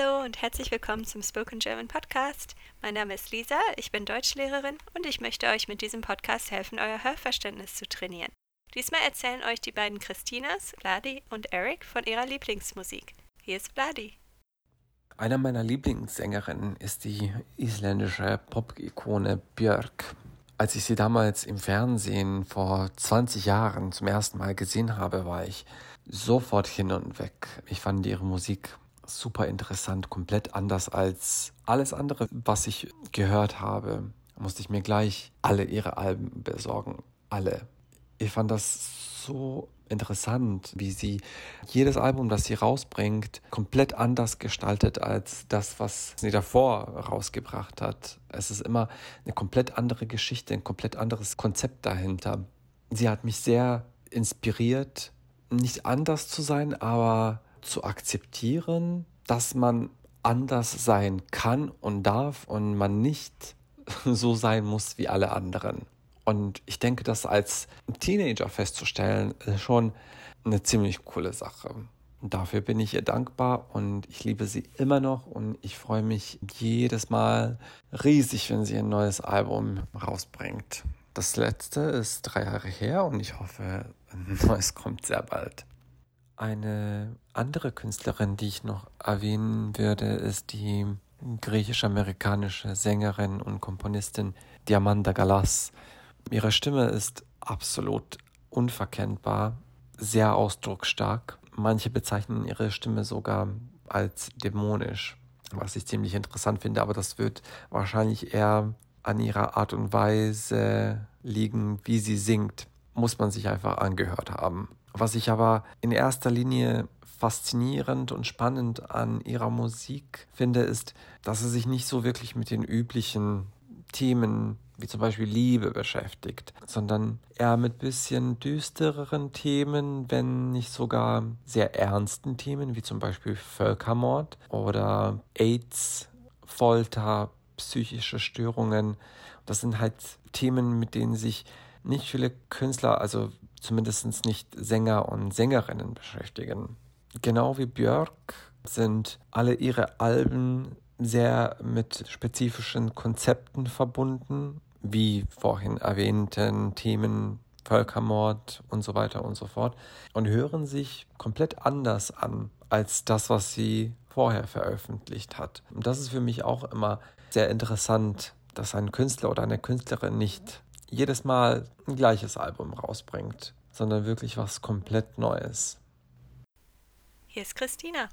Hallo und herzlich willkommen zum Spoken German Podcast. Mein Name ist Lisa, ich bin Deutschlehrerin und ich möchte euch mit diesem Podcast helfen, euer Hörverständnis zu trainieren. Diesmal erzählen euch die beiden Christinas, Vladi und Eric von ihrer Lieblingsmusik. Hier ist Vladi. Einer meiner Lieblingssängerinnen ist die isländische Pop-Ikone Björk. Als ich sie damals im Fernsehen vor 20 Jahren zum ersten Mal gesehen habe, war ich sofort hin und weg. Ich fand ihre Musik super interessant, komplett anders als alles andere, was ich gehört habe. Musste ich mir gleich alle ihre Alben besorgen. Alle. Ich fand das so interessant, wie sie jedes Album, das sie rausbringt, komplett anders gestaltet als das, was sie davor rausgebracht hat. Es ist immer eine komplett andere Geschichte, ein komplett anderes Konzept dahinter. Sie hat mich sehr inspiriert, nicht anders zu sein, aber zu akzeptieren, dass man anders sein kann und darf und man nicht so sein muss wie alle anderen. Und ich denke, das als Teenager festzustellen, ist schon eine ziemlich coole Sache. Dafür bin ich ihr dankbar und ich liebe sie immer noch und ich freue mich jedes Mal riesig, wenn sie ein neues Album rausbringt. Das letzte ist drei Jahre her und ich hoffe, ein neues kommt sehr bald. Eine andere Künstlerin, die ich noch erwähnen würde, ist die griechisch-amerikanische Sängerin und Komponistin Diamanda Galas. Ihre Stimme ist absolut unverkennbar, sehr ausdrucksstark. Manche bezeichnen ihre Stimme sogar als dämonisch, was ich ziemlich interessant finde, aber das wird wahrscheinlich eher an ihrer Art und Weise liegen, wie sie singt. Muss man sich einfach angehört haben. Was ich aber in erster Linie faszinierend und spannend an ihrer Musik finde, ist, dass sie sich nicht so wirklich mit den üblichen Themen wie zum Beispiel Liebe beschäftigt, sondern eher mit bisschen düstereren Themen, wenn nicht sogar sehr ernsten Themen, wie zum Beispiel Völkermord oder AIDS, Folter, psychische Störungen. Das sind halt Themen, mit denen sich nicht viele Künstler, also zumindest nicht Sänger und Sängerinnen beschäftigen. Genau wie Björk sind alle ihre Alben sehr mit spezifischen Konzepten verbunden, wie vorhin erwähnten Themen Völkermord und so weiter und so fort und hören sich komplett anders an als das, was sie vorher veröffentlicht hat. Und das ist für mich auch immer sehr interessant, dass ein Künstler oder eine Künstlerin nicht jedes Mal ein gleiches Album rausbringt, sondern wirklich was komplett Neues. Hier ist Christina.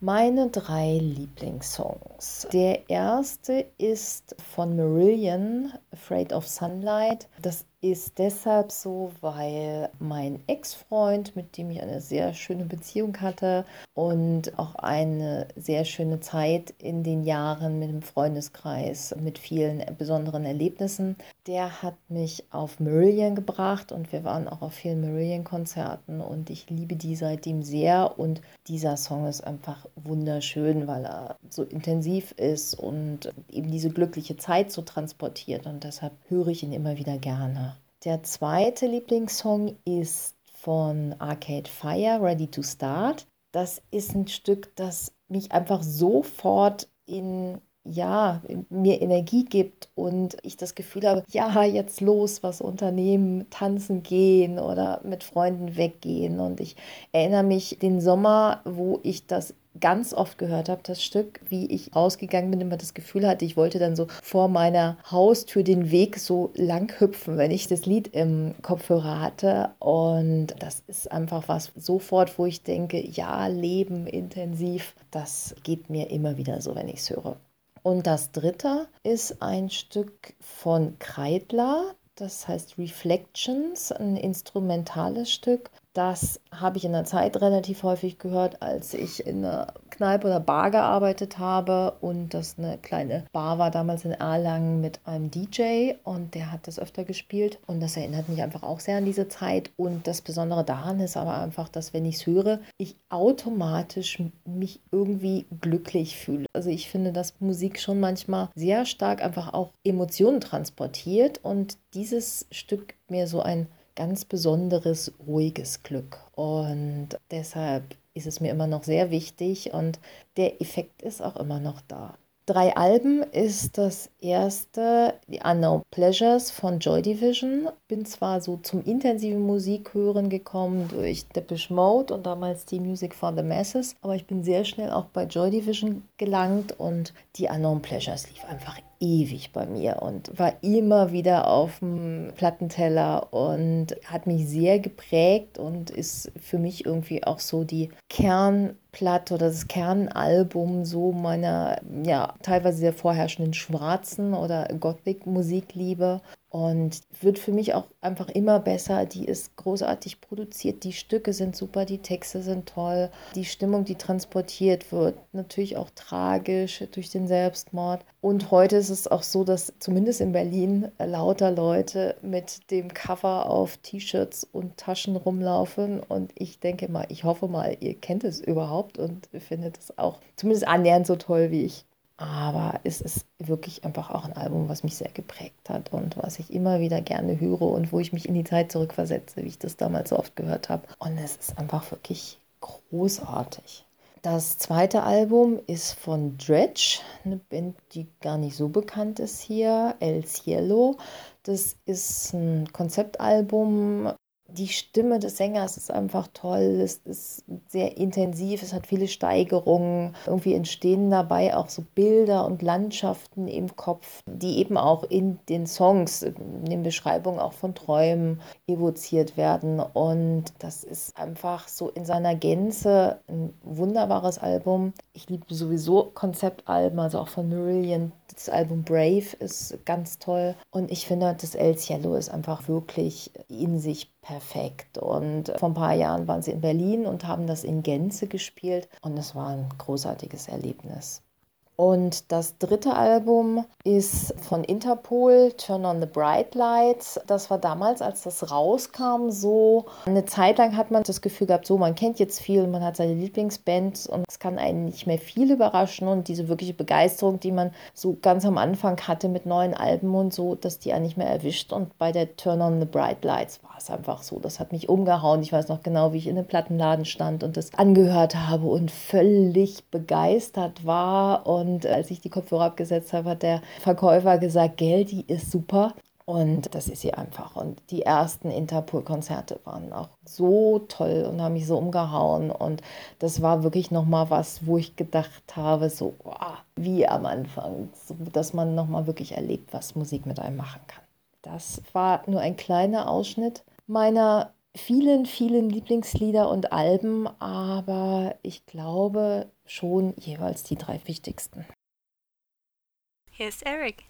Meine drei Lieblingssongs. Der erste ist von Marillion, Afraid of Sunlight. Das ist deshalb so, weil mein Ex-Freund, mit dem ich eine sehr schöne Beziehung hatte und auch eine sehr schöne Zeit in den Jahren mit dem Freundeskreis, mit vielen besonderen Erlebnissen, der hat mich auf Marillion gebracht und wir waren auch auf vielen Marillion-Konzerten und ich liebe die seitdem sehr und dieser Song ist einfach wunderschön, weil er so intensiv ist und eben diese glückliche Zeit so transportiert und deshalb höre ich ihn immer wieder gerne. Der zweite Lieblingssong ist von Arcade Fire, Ready to Start. Das ist ein Stück, das mich einfach sofort in ja, mir Energie gibt und ich das Gefühl habe, ja, jetzt los, was unternehmen, tanzen gehen oder mit Freunden weggehen. Und ich erinnere mich den Sommer, wo ich das ganz oft gehört habe, das Stück, wie ich rausgegangen bin, immer das Gefühl hatte, ich wollte dann so vor meiner Haustür den Weg so lang hüpfen, wenn ich das Lied im Kopfhörer hatte. Und das ist einfach was sofort, wo ich denke, ja, Leben intensiv, das geht mir immer wieder so, wenn ich es höre. Und das dritte ist ein Stück von Kreidler, das heißt Reflections, ein instrumentales Stück. Das habe ich in der Zeit relativ häufig gehört, als ich in einer Kneipe oder Bar gearbeitet habe. Und das eine kleine Bar war damals in Erlangen mit einem DJ und der hat das öfter gespielt. Und das erinnert mich einfach auch sehr an diese Zeit. Und das Besondere daran ist aber einfach, dass wenn ich es höre, ich automatisch mich irgendwie glücklich fühle. Also ich finde, dass Musik schon manchmal sehr stark einfach auch Emotionen transportiert. Und dieses Stück mir so ein ganz besonderes, ruhiges Glück. Und deshalb ist es mir immer noch sehr wichtig und der Effekt ist auch immer noch da. Drei Alben ist das erste The Unknown Pleasures von Joy Division. Bin zwar so zum intensiven Musikhören gekommen durch Depeche Mode und damals die Music for the Masses, aber ich bin sehr schnell auch bei Joy Division gelangt und die Unknown Pleasures lief einfach ewig bei mir und war immer wieder auf dem Plattenteller und hat mich sehr geprägt und ist für mich irgendwie auch so die Kernplatte oder das Kernalbum so meiner ja teilweise sehr vorherrschenden schwarzen oder Gothic Musikliebe und wird für mich auch einfach immer besser. Die ist großartig produziert, die Stücke sind super, die Texte sind toll, die Stimmung, die transportiert wird, natürlich auch tragisch durch den Selbstmord. Und heute ist es auch so, dass zumindest in Berlin lauter Leute mit dem Cover auf T-Shirts und Taschen rumlaufen. Und ich denke mal, ich hoffe mal, ihr kennt es überhaupt und findet es auch zumindest annähernd so toll wie ich. Aber es ist wirklich einfach auch ein Album, was mich sehr geprägt hat und was ich immer wieder gerne höre und wo ich mich in die Zeit zurückversetze, wie ich das damals so oft gehört habe. Und es ist einfach wirklich großartig. Das zweite Album ist von Dredge, eine Band, die gar nicht so bekannt ist hier, El Cielo. Das ist ein Konzeptalbum die Stimme des Sängers ist einfach toll, es ist sehr intensiv, es hat viele Steigerungen. Irgendwie entstehen dabei auch so Bilder und Landschaften im Kopf, die eben auch in den Songs, in den Beschreibungen auch von Träumen evoziert werden. Und das ist einfach so in seiner Gänze ein wunderbares Album. Ich liebe sowieso Konzeptalben, also auch von Marillion. Das Album Brave ist ganz toll. Und ich finde, das El Cielo ist einfach wirklich in sich perfekt. Und vor ein paar Jahren waren sie in Berlin und haben das in Gänze gespielt. Und es war ein großartiges Erlebnis. Und das dritte Album ist von Interpol, Turn on the Bright Lights. Das war damals, als das rauskam, so eine Zeit lang hat man das Gefühl gehabt, so man kennt jetzt viel, man hat seine Lieblingsbands und es kann einen nicht mehr viel überraschen und diese wirkliche Begeisterung, die man so ganz am Anfang hatte mit neuen Alben und so, dass die einen nicht mehr erwischt. Und bei der Turn on the Bright Lights war es einfach so, das hat mich umgehauen. Ich weiß noch genau, wie ich in einem Plattenladen stand und das angehört habe und völlig begeistert war und und als ich die Kopfhörer abgesetzt habe, hat der Verkäufer gesagt, Gell, die ist super. Und das ist sie einfach. Und die ersten Interpol-Konzerte waren auch so toll und haben mich so umgehauen. Und das war wirklich nochmal was, wo ich gedacht habe, so wow, wie am Anfang, so, dass man nochmal wirklich erlebt, was Musik mit einem machen kann. Das war nur ein kleiner Ausschnitt meiner vielen, vielen Lieblingslieder und Alben, aber ich glaube schon jeweils die drei wichtigsten. Hier ist Eric.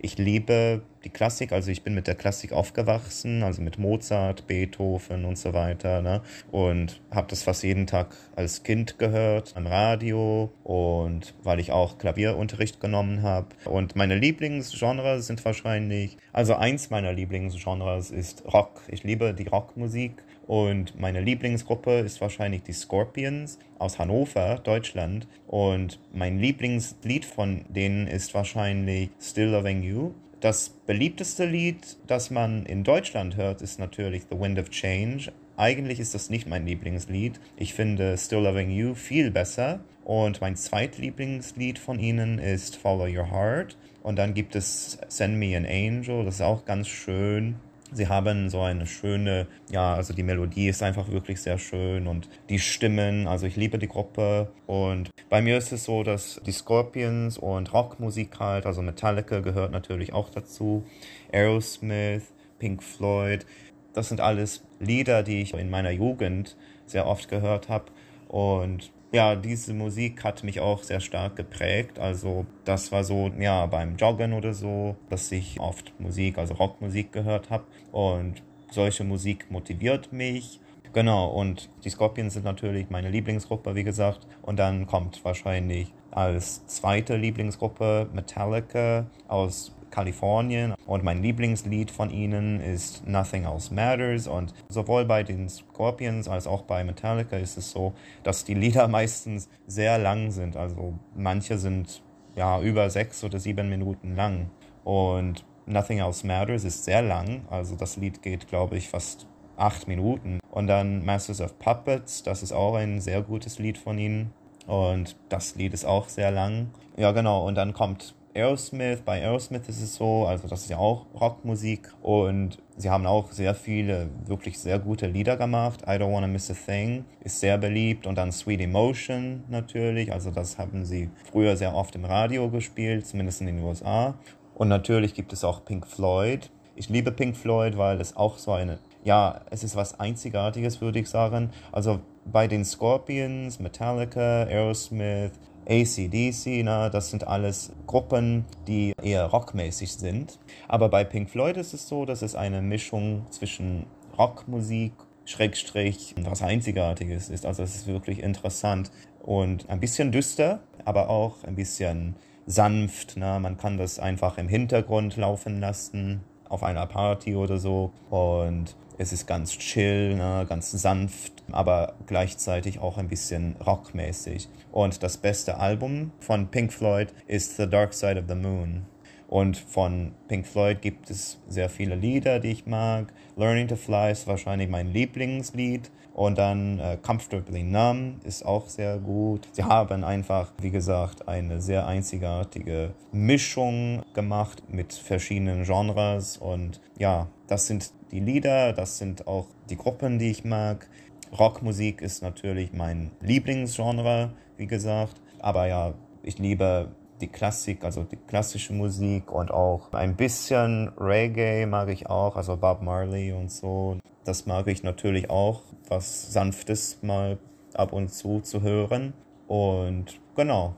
Ich liebe die Klassik, also ich bin mit der Klassik aufgewachsen, also mit Mozart, Beethoven und so weiter. Ne? Und habe das fast jeden Tag als Kind gehört, am Radio und weil ich auch Klavierunterricht genommen habe. Und meine Lieblingsgenres sind wahrscheinlich, also eins meiner Lieblingsgenres ist Rock. Ich liebe die Rockmusik und meine Lieblingsgruppe ist wahrscheinlich die Scorpions aus Hannover, Deutschland. Und mein Lieblingslied von denen ist wahrscheinlich Still Loving You. Das beliebteste Lied, das man in Deutschland hört, ist natürlich The Wind of Change. Eigentlich ist das nicht mein Lieblingslied. Ich finde Still Loving You viel besser. Und mein zweitlieblingslied von ihnen ist Follow Your Heart. Und dann gibt es Send Me an Angel, das ist auch ganz schön. Sie haben so eine schöne, ja, also die Melodie ist einfach wirklich sehr schön und die Stimmen, also ich liebe die Gruppe und bei mir ist es so, dass die Scorpions und Rockmusik halt, also Metallica gehört natürlich auch dazu, Aerosmith, Pink Floyd, das sind alles Lieder, die ich in meiner Jugend sehr oft gehört habe und ja, diese Musik hat mich auch sehr stark geprägt. Also das war so, ja, beim Joggen oder so, dass ich oft Musik, also Rockmusik gehört habe. Und solche Musik motiviert mich. Genau, und die Scorpions sind natürlich meine Lieblingsgruppe, wie gesagt. Und dann kommt wahrscheinlich als zweite Lieblingsgruppe Metallica aus Kalifornien und mein Lieblingslied von ihnen ist Nothing Else Matters und sowohl bei den Scorpions als auch bei Metallica ist es so, dass die Lieder meistens sehr lang sind. Also manche sind ja über sechs oder sieben Minuten lang und Nothing Else Matters ist sehr lang. Also das Lied geht, glaube ich, fast acht Minuten. Und dann Masters of Puppets, das ist auch ein sehr gutes Lied von ihnen. Und das Lied ist auch sehr lang. Ja, genau. Und dann kommt Aerosmith. Bei Aerosmith ist es so, also das ist ja auch Rockmusik. Und sie haben auch sehr viele wirklich sehr gute Lieder gemacht. I Don't Wanna Miss a Thing ist sehr beliebt. Und dann Sweet Emotion natürlich. Also das haben sie früher sehr oft im Radio gespielt, zumindest in den USA. Und natürlich gibt es auch Pink Floyd. Ich liebe Pink Floyd, weil es auch so eine, ja, es ist was Einzigartiges, würde ich sagen. Also bei den Scorpions, Metallica, Aerosmith, ACDC, na, das sind alles Gruppen, die eher rockmäßig sind. Aber bei Pink Floyd ist es so, dass es eine Mischung zwischen Rockmusik, Schrägstrich, was Einzigartiges ist. Also es ist wirklich interessant und ein bisschen düster, aber auch ein bisschen sanft. Na, man kann das einfach im Hintergrund laufen lassen auf einer Party oder so und es ist ganz chill, ne, ganz sanft, aber gleichzeitig auch ein bisschen rockmäßig. Und das beste Album von Pink Floyd ist The Dark Side of the Moon. Und von Pink Floyd gibt es sehr viele Lieder, die ich mag. Learning to Fly ist wahrscheinlich mein Lieblingslied. Und dann äh, Comfortably Numb ist auch sehr gut. Sie haben einfach, wie gesagt, eine sehr einzigartige Mischung gemacht mit verschiedenen Genres. Und ja, das sind die Lieder, das sind auch die Gruppen, die ich mag. Rockmusik ist natürlich mein Lieblingsgenre, wie gesagt. Aber ja, ich liebe die Klassik, also die klassische Musik und auch ein bisschen Reggae mag ich auch, also Bob Marley und so. Das mag ich natürlich auch, was Sanftes mal ab und zu zu hören. Und genau.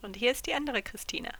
Und hier ist die andere Christina.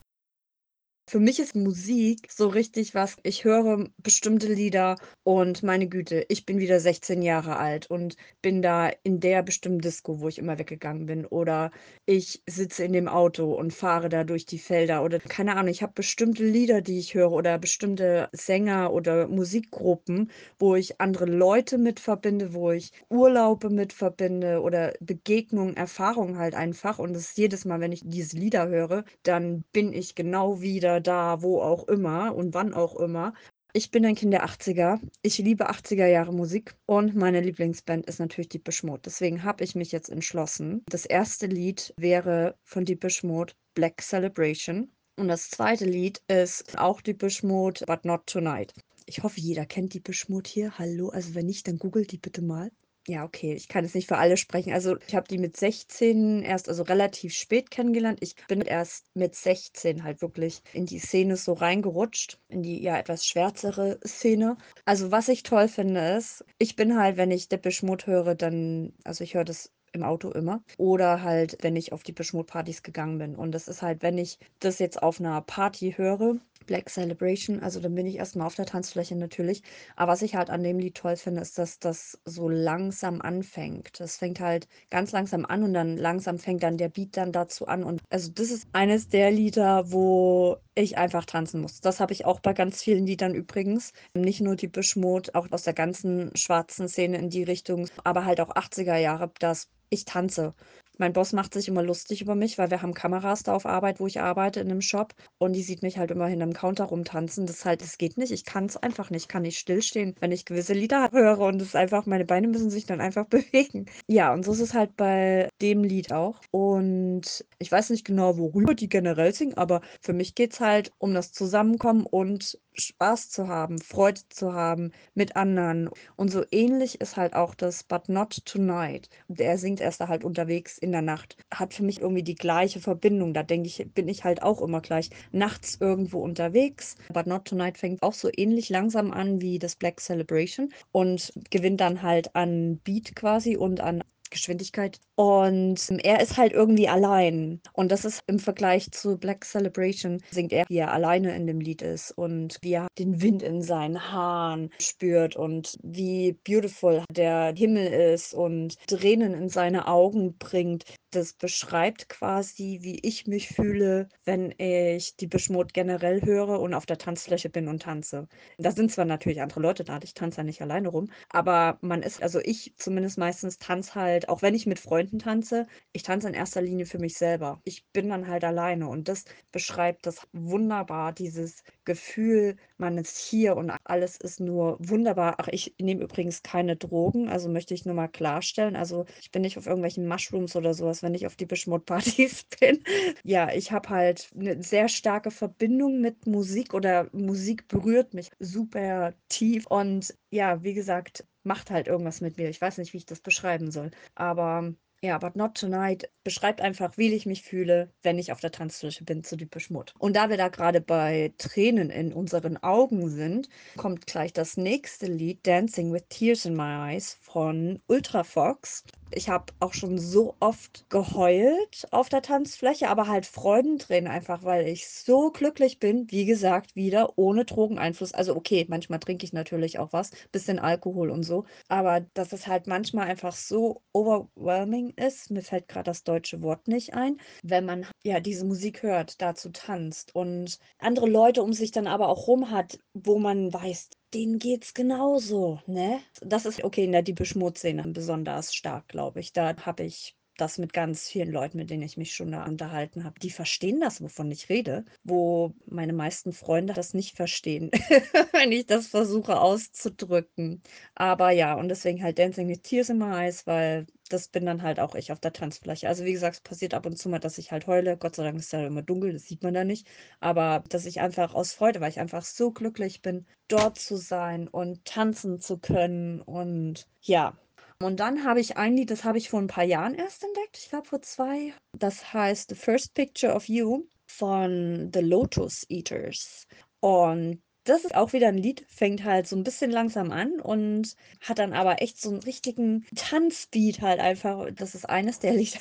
Für mich ist Musik so richtig was ich höre bestimmte Lieder und meine Güte, ich bin wieder 16 Jahre alt und bin da in der bestimmten Disco, wo ich immer weggegangen bin. Oder ich sitze in dem Auto und fahre da durch die Felder oder keine Ahnung, ich habe bestimmte Lieder, die ich höre oder bestimmte Sänger oder Musikgruppen, wo ich andere Leute mit verbinde, wo ich Urlaube mit verbinde oder Begegnungen, Erfahrungen halt einfach. Und ist jedes Mal, wenn ich diese Lieder höre, dann bin ich genau wieder da, wo auch immer und wann auch immer. Ich bin ein Kind der 80er. Ich liebe 80er Jahre Musik und meine Lieblingsband ist natürlich Deepish Mode. Deswegen habe ich mich jetzt entschlossen. Das erste Lied wäre von Deepish Mode Black Celebration und das zweite Lied ist auch Deepish Mode, but not tonight. Ich hoffe, jeder kennt Deepish Mode hier. Hallo, also wenn nicht, dann googelt die bitte mal. Ja, okay, ich kann jetzt nicht für alle sprechen. Also, ich habe die mit 16 erst also relativ spät kennengelernt. Ich bin erst mit 16 halt wirklich in die Szene so reingerutscht, in die ja etwas schwärzere Szene. Also, was ich toll finde, ist, ich bin halt, wenn ich Depeche Mode höre, dann also, ich höre das im Auto immer. Oder halt, wenn ich auf die Mode-Partys gegangen bin. Und das ist halt, wenn ich das jetzt auf einer Party höre, Black Celebration. Also dann bin ich erstmal auf der Tanzfläche natürlich. Aber was ich halt an dem Lied toll finde, ist, dass das so langsam anfängt. Das fängt halt ganz langsam an und dann langsam fängt dann der Beat dann dazu an. Und also das ist eines der Lieder, wo ich einfach tanzen muss. Das habe ich auch bei ganz vielen Liedern übrigens. Nicht nur die Bischmut, auch aus der ganzen schwarzen Szene in die Richtung, aber halt auch 80er Jahre, das ich tanze. Mein Boss macht sich immer lustig über mich, weil wir haben Kameras da auf Arbeit, wo ich arbeite in 'nem Shop und die sieht mich halt immer hinterm Counter rumtanzen. Das halt das geht nicht. Ich kann es einfach nicht. Ich kann nicht stillstehen, wenn ich gewisse Lieder höre und es einfach meine Beine müssen sich dann einfach bewegen. Ja, und so ist es halt bei dem Lied auch. Und ich weiß nicht genau, worüber die generell singen, aber für mich geht es halt um das Zusammenkommen und Spaß zu haben, Freude zu haben mit anderen. Und so ähnlich ist halt auch das But Not Tonight. Der singt erst da halt unterwegs in der Nacht. Hat für mich irgendwie die gleiche Verbindung. Da denke ich, bin ich halt auch immer gleich nachts irgendwo unterwegs. But Not Tonight fängt auch so ähnlich langsam an wie das Black Celebration und gewinnt dann halt an Beat quasi und an Geschwindigkeit. Und er ist halt irgendwie allein. Und das ist im Vergleich zu Black Celebration, singt er, wie er alleine in dem Lied ist und wie er den Wind in seinen Haaren spürt und wie beautiful der Himmel ist und Tränen in seine Augen bringt. Das beschreibt quasi, wie ich mich fühle, wenn ich die Beschmut generell höre und auf der Tanzfläche bin und tanze. Da sind zwar natürlich andere Leute da, ich tanze ja nicht alleine rum, aber man ist, also ich zumindest meistens tanze halt, auch wenn ich mit Freunden Freunden tanze. Ich tanze in erster Linie für mich selber. Ich bin dann halt alleine und das beschreibt das wunderbar, dieses Gefühl, man ist hier und alles ist nur wunderbar. Ach, ich nehme übrigens keine Drogen, also möchte ich nur mal klarstellen. Also ich bin nicht auf irgendwelchen Mushrooms oder sowas, wenn ich auf die Beschmuttpartys bin. Ja, ich habe halt eine sehr starke Verbindung mit Musik oder Musik berührt mich super tief und ja, wie gesagt, macht halt irgendwas mit mir. Ich weiß nicht, wie ich das beschreiben soll. Aber ja, but not tonight beschreibt einfach, wie ich mich fühle, wenn ich auf der Tanzfläche bin zu Deepish Mode. Und da wir da gerade bei Tränen in unseren Augen sind, kommt gleich das nächste Lied, Dancing with Tears in My Eyes von Ultrafox. Ich habe auch schon so oft geheult auf der Tanzfläche, aber halt Freudentränen einfach, weil ich so glücklich bin. Wie gesagt, wieder ohne Drogeneinfluss. Also okay, manchmal trinke ich natürlich auch was, bisschen Alkohol und so. Aber dass es halt manchmal einfach so overwhelming ist, mir fällt gerade das deutsche Wort nicht ein, wenn man ja diese Musik hört, dazu tanzt und andere Leute um sich dann aber auch rum hat, wo man weiß, denen geht's genauso, ne? Das ist okay in der Deepish Mode-Szene besonders stark, glaube ich. Da habe ich das mit ganz vielen Leuten, mit denen ich mich schon da unterhalten habe, die verstehen das, wovon ich rede, wo meine meisten Freunde das nicht verstehen, wenn ich das versuche auszudrücken. Aber ja, und deswegen halt Dancing with Tears in My Eyes, weil das bin dann halt auch ich auf der Tanzfläche. Also wie gesagt, es passiert ab und zu mal, dass ich halt heule. Gott sei Dank ist ja immer dunkel, das sieht man da nicht. Aber dass ich einfach aus Freude, weil ich einfach so glücklich bin, dort zu sein und tanzen zu können. Und ja, und dann habe ich ein Lied, das habe ich vor ein paar Jahren erst entdeckt, ich glaube vor zwei. Das heißt The First Picture of You von The Lotus Eaters. Und das ist auch wieder ein Lied, fängt halt so ein bisschen langsam an und hat dann aber echt so einen richtigen Tanzbeat halt einfach. Das ist eines der Lieder,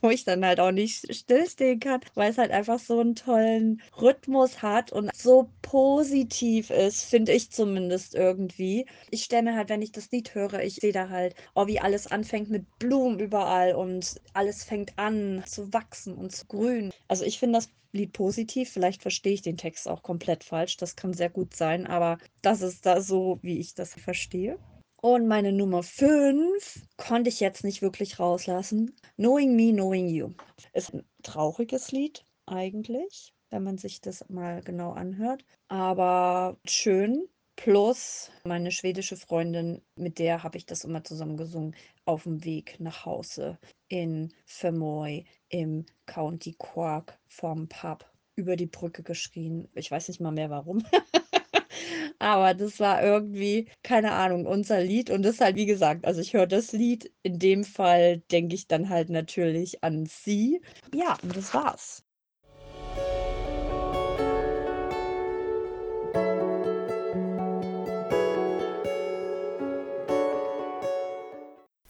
wo ich dann halt auch nicht stillstehen kann, weil es halt einfach so einen tollen Rhythmus hat und so positiv ist, finde ich zumindest irgendwie. Ich stelle mir halt, wenn ich das Lied höre, ich sehe da halt, oh, wie alles anfängt mit Blumen überall und alles fängt an zu wachsen und zu grün. Also ich finde das Lied positiv. Vielleicht verstehe ich den Text auch komplett falsch. Das kann sehr gut sein, aber das ist da so, wie ich das verstehe. Und meine Nummer 5 konnte ich jetzt nicht wirklich rauslassen. Knowing Me, Knowing You. Ist ein trauriges Lied eigentlich, wenn man sich das mal genau anhört. Aber schön. Plus meine schwedische Freundin, mit der habe ich das immer zusammen gesungen, auf dem Weg nach Hause in Fermoy im County Cork vom Pub über die Brücke geschrien. Ich weiß nicht mal mehr warum. Aber das war irgendwie, keine Ahnung, unser Lied. Und das halt, wie gesagt, also ich höre das Lied. In dem Fall denke ich dann halt natürlich an sie. Ja, und das war's.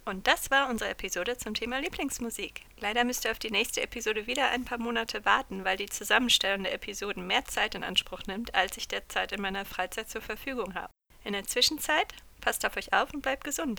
Und das war unsere Episode zum Thema Lieblingsmusik. Leider müsst ihr auf die nächste Episode wieder ein paar Monate warten, weil die Zusammenstellung der Episoden mehr Zeit in Anspruch nimmt, als ich derzeit in meiner Freizeit zur Verfügung habe. In der Zwischenzeit passt auf euch auf und bleibt gesund.